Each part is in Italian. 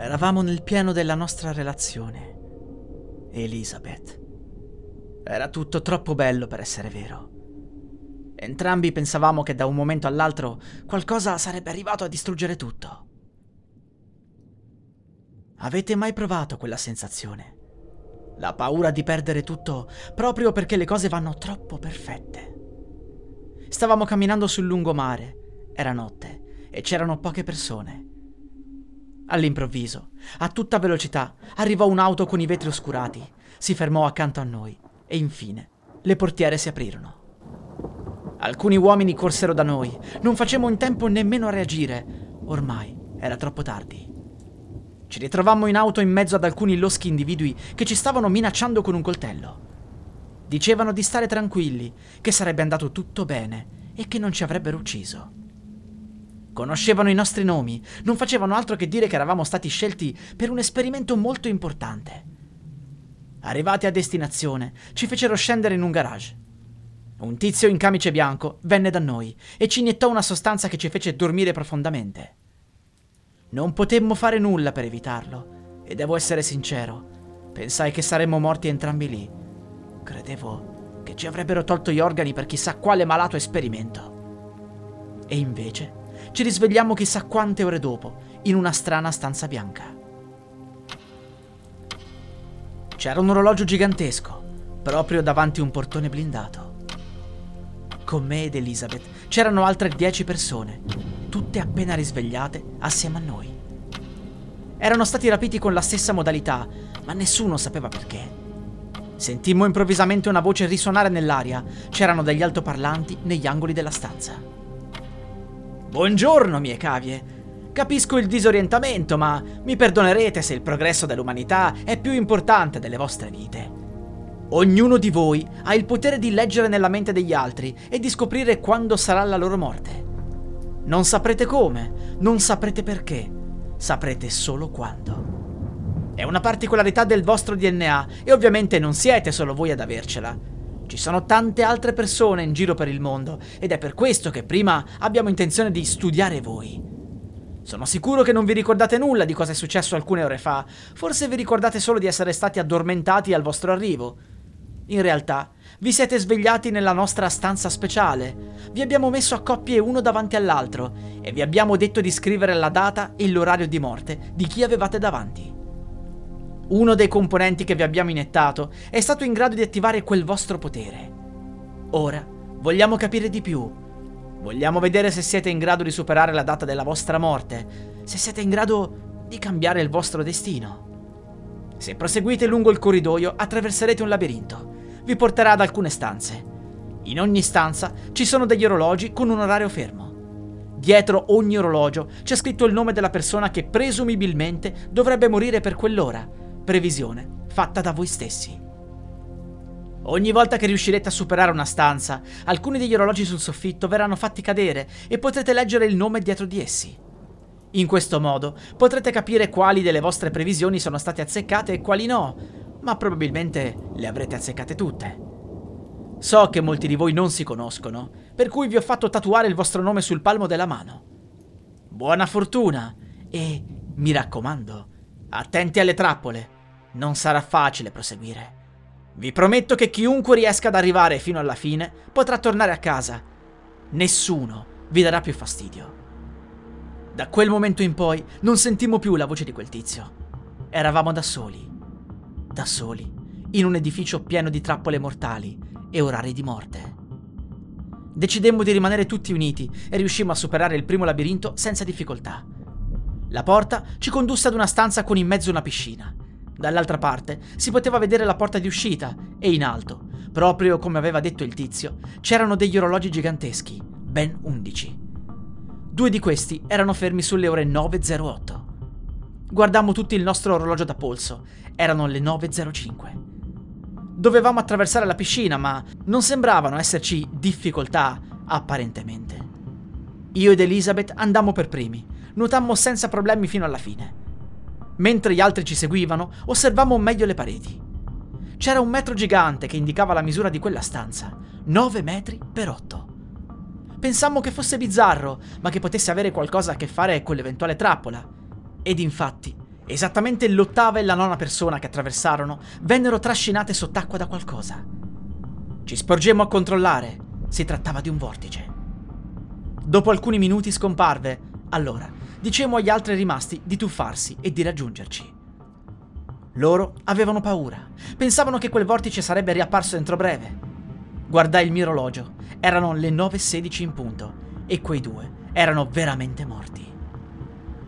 Eravamo nel pieno della nostra relazione. Elizabeth. Era tutto troppo bello per essere vero. Entrambi pensavamo che da un momento all'altro qualcosa sarebbe arrivato a distruggere tutto. Avete mai provato quella sensazione? La paura di perdere tutto proprio perché le cose vanno troppo perfette. Stavamo camminando sul lungomare, era notte e c'erano poche persone. All'improvviso, a tutta velocità, arrivò un'auto con i vetri oscurati, si fermò accanto a noi e infine le portiere si aprirono. Alcuni uomini corsero da noi, non facemmo in tempo nemmeno a reagire, ormai era troppo tardi. Ci ritrovammo in auto in mezzo ad alcuni loschi individui che ci stavano minacciando con un coltello. Dicevano di stare tranquilli, che sarebbe andato tutto bene e che non ci avrebbero ucciso. Conoscevano i nostri nomi, non facevano altro che dire che eravamo stati scelti per un esperimento molto importante. Arrivati a destinazione, ci fecero scendere in un garage. Un tizio in camice bianco venne da noi e ci iniettò una sostanza che ci fece dormire profondamente. Non potemmo fare nulla per evitarlo e devo essere sincero, pensai che saremmo morti entrambi lì. Credevo che ci avrebbero tolto gli organi per chissà quale malato esperimento. E invece ci risvegliamo chissà quante ore dopo in una strana stanza bianca. C'era un orologio gigantesco proprio davanti a un portone blindato. Con me ed Elizabeth c'erano altre dieci persone, tutte appena risvegliate assieme a noi. Erano stati rapiti con la stessa modalità, ma nessuno sapeva perché. Sentimmo improvvisamente una voce risuonare nell'aria. C'erano degli altoparlanti negli angoli della stanza. Buongiorno, mie cavie. Capisco il disorientamento, ma mi perdonerete se il progresso dell'umanità è più importante delle vostre vite. Ognuno di voi ha il potere di leggere nella mente degli altri e di scoprire quando sarà la loro morte. Non saprete come, non saprete perché, saprete solo quando. È una particolarità del vostro DNA e ovviamente non siete solo voi ad avercela. Ci sono tante altre persone in giro per il mondo ed è per questo che prima abbiamo intenzione di studiare voi. Sono sicuro che non vi ricordate nulla di cosa è successo alcune ore fa, forse vi ricordate solo di essere stati addormentati al vostro arrivo. In realtà, vi siete svegliati nella nostra stanza speciale. Vi abbiamo messo a coppie uno davanti all'altro e vi abbiamo detto di scrivere la data e l'orario di morte di chi avevate davanti. Uno dei componenti che vi abbiamo iniettato è stato in grado di attivare quel vostro potere. Ora vogliamo capire di più. Vogliamo vedere se siete in grado di superare la data della vostra morte, se siete in grado di cambiare il vostro destino. Se proseguite lungo il corridoio attraverserete un labirinto vi porterà ad alcune stanze. In ogni stanza ci sono degli orologi con un orario fermo. Dietro ogni orologio c'è scritto il nome della persona che presumibilmente dovrebbe morire per quell'ora, previsione fatta da voi stessi. Ogni volta che riuscirete a superare una stanza, alcuni degli orologi sul soffitto verranno fatti cadere e potrete leggere il nome dietro di essi. In questo modo potrete capire quali delle vostre previsioni sono state azzeccate e quali no, ma probabilmente le avrete azzeccate tutte. So che molti di voi non si conoscono, per cui vi ho fatto tatuare il vostro nome sul palmo della mano. Buona fortuna e, mi raccomando, attenti alle trappole. Non sarà facile proseguire. Vi prometto che chiunque riesca ad arrivare fino alla fine potrà tornare a casa. Nessuno vi darà più fastidio. Da quel momento in poi non sentimmo più la voce di quel tizio. Eravamo da soli da soli, in un edificio pieno di trappole mortali e orari di morte. Decidemmo di rimanere tutti uniti e riuscimmo a superare il primo labirinto senza difficoltà. La porta ci condusse ad una stanza con in mezzo una piscina. Dall'altra parte si poteva vedere la porta di uscita e in alto, proprio come aveva detto il tizio, c'erano degli orologi giganteschi, ben undici. Due di questi erano fermi sulle ore 9.08. Guardammo tutti il nostro orologio da polso. Erano le 9.05. Dovevamo attraversare la piscina, ma non sembravano esserci difficoltà, apparentemente. Io ed Elizabeth andammo per primi, nuotammo senza problemi fino alla fine. Mentre gli altri ci seguivano, osservammo meglio le pareti. C'era un metro gigante che indicava la misura di quella stanza, 9 metri per 8. Pensammo che fosse bizzarro, ma che potesse avere qualcosa a che fare con l'eventuale trappola. Ed infatti, esattamente l'ottava e la nona persona che attraversarono vennero trascinate sott'acqua da qualcosa. Ci sporgemmo a controllare. Si trattava di un vortice. Dopo alcuni minuti scomparve. Allora, dicemmo agli altri rimasti di tuffarsi e di raggiungerci. Loro avevano paura. Pensavano che quel vortice sarebbe riapparso entro breve. Guardai il mio orologio. Erano le 9.16 in punto e quei due erano veramente morti.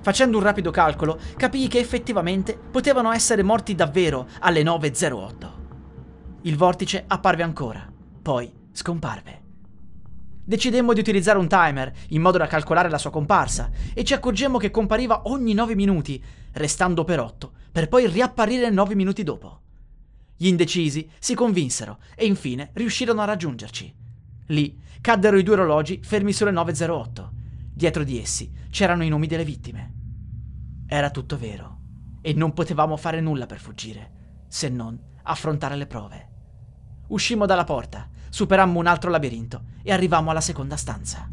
Facendo un rapido calcolo, capii che effettivamente potevano essere morti davvero alle 9.08. Il vortice apparve ancora, poi scomparve. Decidemmo di utilizzare un timer in modo da calcolare la sua comparsa e ci accorgemmo che compariva ogni 9 minuti, restando per 8, per poi riapparire 9 minuti dopo. Gli indecisi si convinsero e infine riuscirono a raggiungerci. Lì caddero i due orologi fermi sulle 9.08. Dietro di essi c'erano i nomi delle vittime. Era tutto vero e non potevamo fare nulla per fuggire, se non affrontare le prove. Uscimmo dalla porta, superammo un altro labirinto e arrivammo alla seconda stanza.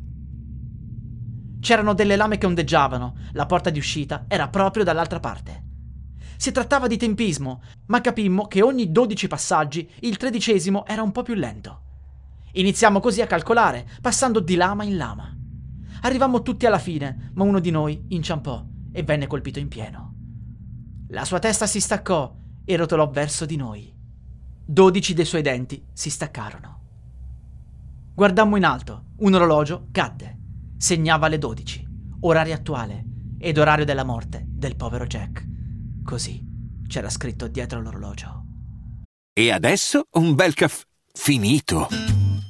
C'erano delle lame che ondeggiavano, la porta di uscita era proprio dall'altra parte. Si trattava di tempismo, ma capimmo che ogni 12 passaggi il tredicesimo era un po' più lento. Iniziamo così a calcolare, passando di lama in lama. Arrivammo tutti alla fine, ma uno di noi inciampò e venne colpito in pieno. La sua testa si staccò e rotolò verso di noi. Dodici dei suoi denti si staccarono. Guardammo in alto, un orologio cadde. Segnava le dodici, orario attuale ed orario della morte del povero Jack. Così c'era scritto dietro l'orologio. E adesso un bel caffè finito.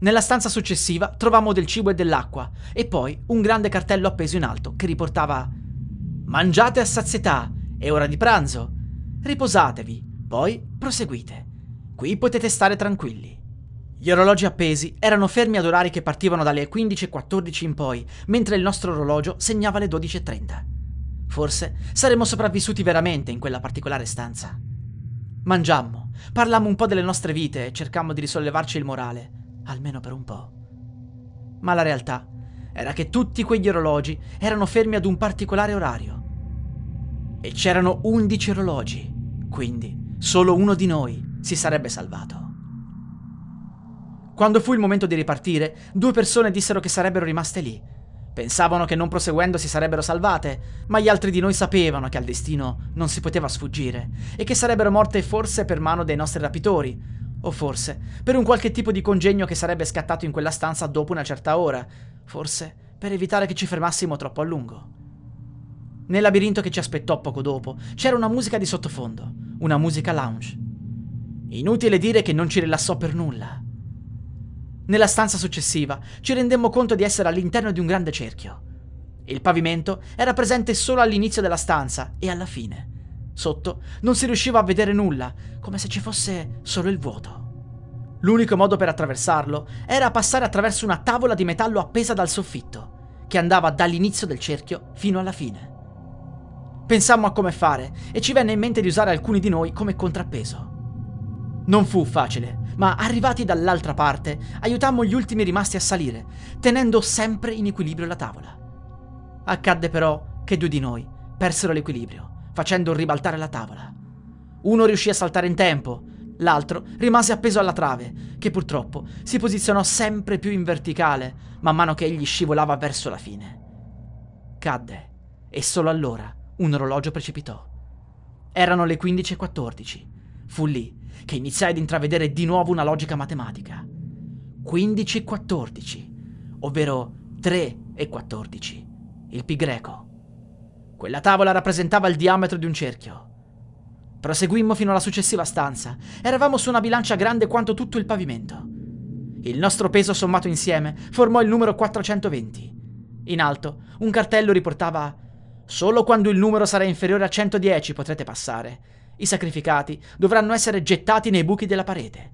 Nella stanza successiva trovammo del cibo e dell'acqua e poi un grande cartello appeso in alto che riportava Mangiate a sazietà, è ora di pranzo. Riposatevi, poi proseguite. Qui potete stare tranquilli. Gli orologi appesi erano fermi ad orari che partivano dalle 15.14 in poi, mentre il nostro orologio segnava le 12.30. Forse saremmo sopravvissuti veramente in quella particolare stanza. Mangiammo, parlammo un po' delle nostre vite e cercammo di risollevarci il morale almeno per un po'. Ma la realtà era che tutti quegli orologi erano fermi ad un particolare orario. E c'erano 11 orologi, quindi solo uno di noi si sarebbe salvato. Quando fu il momento di ripartire, due persone dissero che sarebbero rimaste lì. Pensavano che non proseguendo si sarebbero salvate, ma gli altri di noi sapevano che al destino non si poteva sfuggire e che sarebbero morte forse per mano dei nostri rapitori, o forse per un qualche tipo di congegno che sarebbe scattato in quella stanza dopo una certa ora. Forse per evitare che ci fermassimo troppo a lungo. Nel labirinto che ci aspettò poco dopo c'era una musica di sottofondo, una musica lounge. Inutile dire che non ci rilassò per nulla. Nella stanza successiva ci rendemmo conto di essere all'interno di un grande cerchio. Il pavimento era presente solo all'inizio della stanza e alla fine. Sotto non si riusciva a vedere nulla, come se ci fosse solo il vuoto. L'unico modo per attraversarlo era passare attraverso una tavola di metallo appesa dal soffitto, che andava dall'inizio del cerchio fino alla fine. Pensammo a come fare e ci venne in mente di usare alcuni di noi come contrappeso. Non fu facile, ma arrivati dall'altra parte, aiutammo gli ultimi rimasti a salire, tenendo sempre in equilibrio la tavola. Accadde però che due di noi persero l'equilibrio facendo ribaltare la tavola. Uno riuscì a saltare in tempo, l'altro rimase appeso alla trave, che purtroppo si posizionò sempre più in verticale man mano che egli scivolava verso la fine. cadde e solo allora un orologio precipitò. Erano le 15.14. Fu lì che iniziai ad intravedere di nuovo una logica matematica. 15.14, ovvero 3 e 14, il pi greco. Quella tavola rappresentava il diametro di un cerchio. Proseguimmo fino alla successiva stanza. Eravamo su una bilancia grande quanto tutto il pavimento. Il nostro peso sommato insieme formò il numero 420. In alto, un cartello riportava Solo quando il numero sarà inferiore a 110 potrete passare. I sacrificati dovranno essere gettati nei buchi della parete.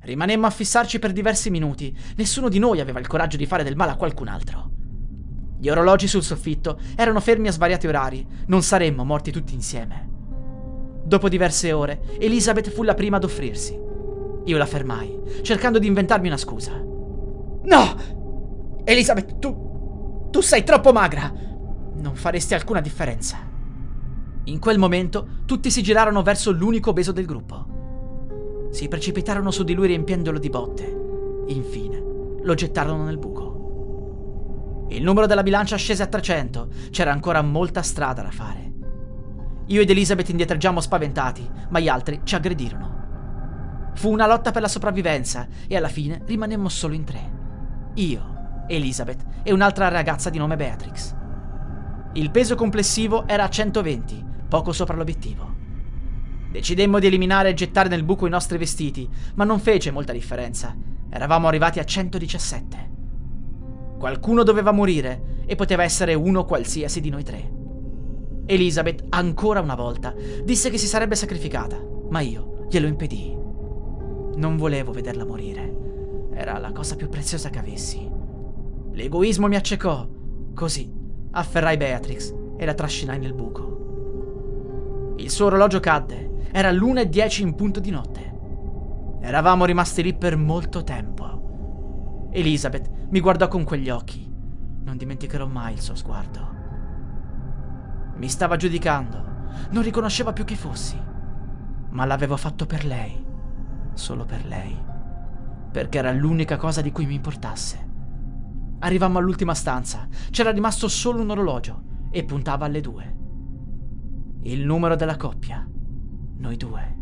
Rimanemmo a fissarci per diversi minuti. Nessuno di noi aveva il coraggio di fare del male a qualcun altro. Gli orologi sul soffitto erano fermi a svariati orari. Non saremmo morti tutti insieme. Dopo diverse ore, Elizabeth fu la prima ad offrirsi. Io la fermai, cercando di inventarmi una scusa. No! Elizabeth, tu. tu sei troppo magra! non faresti alcuna differenza. In quel momento tutti si girarono verso l'unico obeso del gruppo. Si precipitarono su di lui riempiendolo di botte. Infine lo gettarono nel buco. Il numero della bilancia scese a 300, c'era ancora molta strada da fare. Io ed Elizabeth indietreggiammo spaventati, ma gli altri ci aggredirono. Fu una lotta per la sopravvivenza e alla fine rimanemmo solo in tre. Io, Elizabeth e un'altra ragazza di nome Beatrix. Il peso complessivo era a 120, poco sopra l'obiettivo. Decidemmo di eliminare e gettare nel buco i nostri vestiti, ma non fece molta differenza. Eravamo arrivati a 117. Qualcuno doveva morire e poteva essere uno qualsiasi di noi tre. Elizabeth, ancora una volta, disse che si sarebbe sacrificata, ma io glielo impedii. Non volevo vederla morire. Era la cosa più preziosa che avessi. L'egoismo mi accecò. Così afferrai Beatrix e la trascinai nel buco. Il suo orologio cadde. Era l'una e dieci in punto di notte. Eravamo rimasti lì per molto tempo. Elizabeth mi guardò con quegli occhi. Non dimenticherò mai il suo sguardo. Mi stava giudicando. Non riconosceva più chi fossi. Ma l'avevo fatto per lei. Solo per lei. Perché era l'unica cosa di cui mi importasse. Arrivammo all'ultima stanza. C'era rimasto solo un orologio e puntava alle due. Il numero della coppia. Noi due.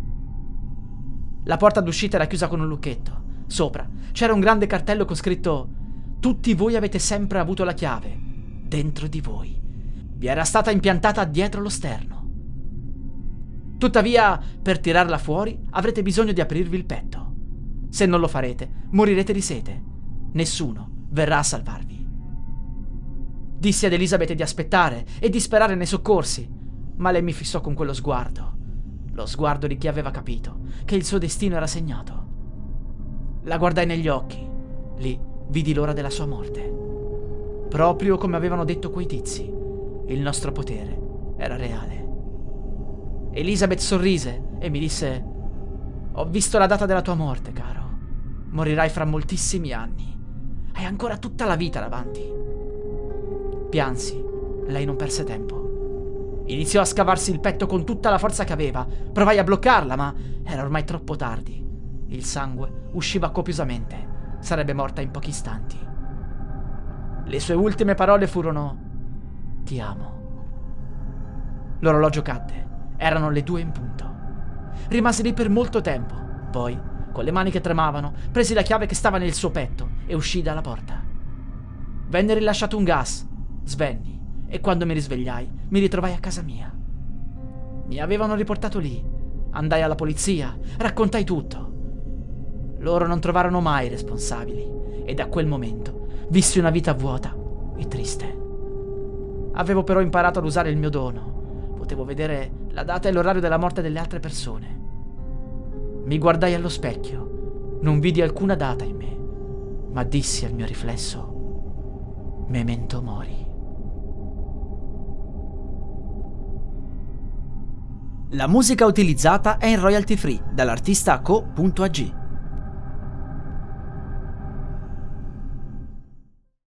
La porta d'uscita era chiusa con un lucchetto. Sopra c'era un grande cartello con scritto Tutti voi avete sempre avuto la chiave. Dentro di voi. Vi era stata impiantata dietro lo sterno. Tuttavia, per tirarla fuori avrete bisogno di aprirvi il petto. Se non lo farete, morirete di sete. Nessuno verrà a salvarvi. Dissi ad Elisabeth di aspettare e di sperare nei soccorsi, ma lei mi fissò con quello sguardo, lo sguardo di chi aveva capito che il suo destino era segnato. La guardai negli occhi, lì vidi l'ora della sua morte. Proprio come avevano detto quei tizi, il nostro potere era reale. Elisabeth sorrise e mi disse: Ho visto la data della tua morte, caro. Morirai fra moltissimi anni. Hai ancora tutta la vita davanti. Piansi. Lei non perse tempo. Iniziò a scavarsi il petto con tutta la forza che aveva. Provai a bloccarla, ma era ormai troppo tardi. Il sangue usciva copiosamente. Sarebbe morta in pochi istanti. Le sue ultime parole furono: Ti amo. L'orologio cadde. Erano le due in punto. Rimasi lì per molto tempo. Poi con le mani che tremavano, presi la chiave che stava nel suo petto e uscì dalla porta. Venne rilasciato un gas, svenni e quando mi risvegliai mi ritrovai a casa mia. Mi avevano riportato lì, andai alla polizia, raccontai tutto. Loro non trovarono mai responsabili e da quel momento vissi una vita vuota e triste. Avevo però imparato ad usare il mio dono. Potevo vedere la data e l'orario della morte delle altre persone. Mi guardai allo specchio, non vidi alcuna data in me, ma dissi al mio riflesso, memento mori. La musica utilizzata è in royalty free dall'artista co.ag.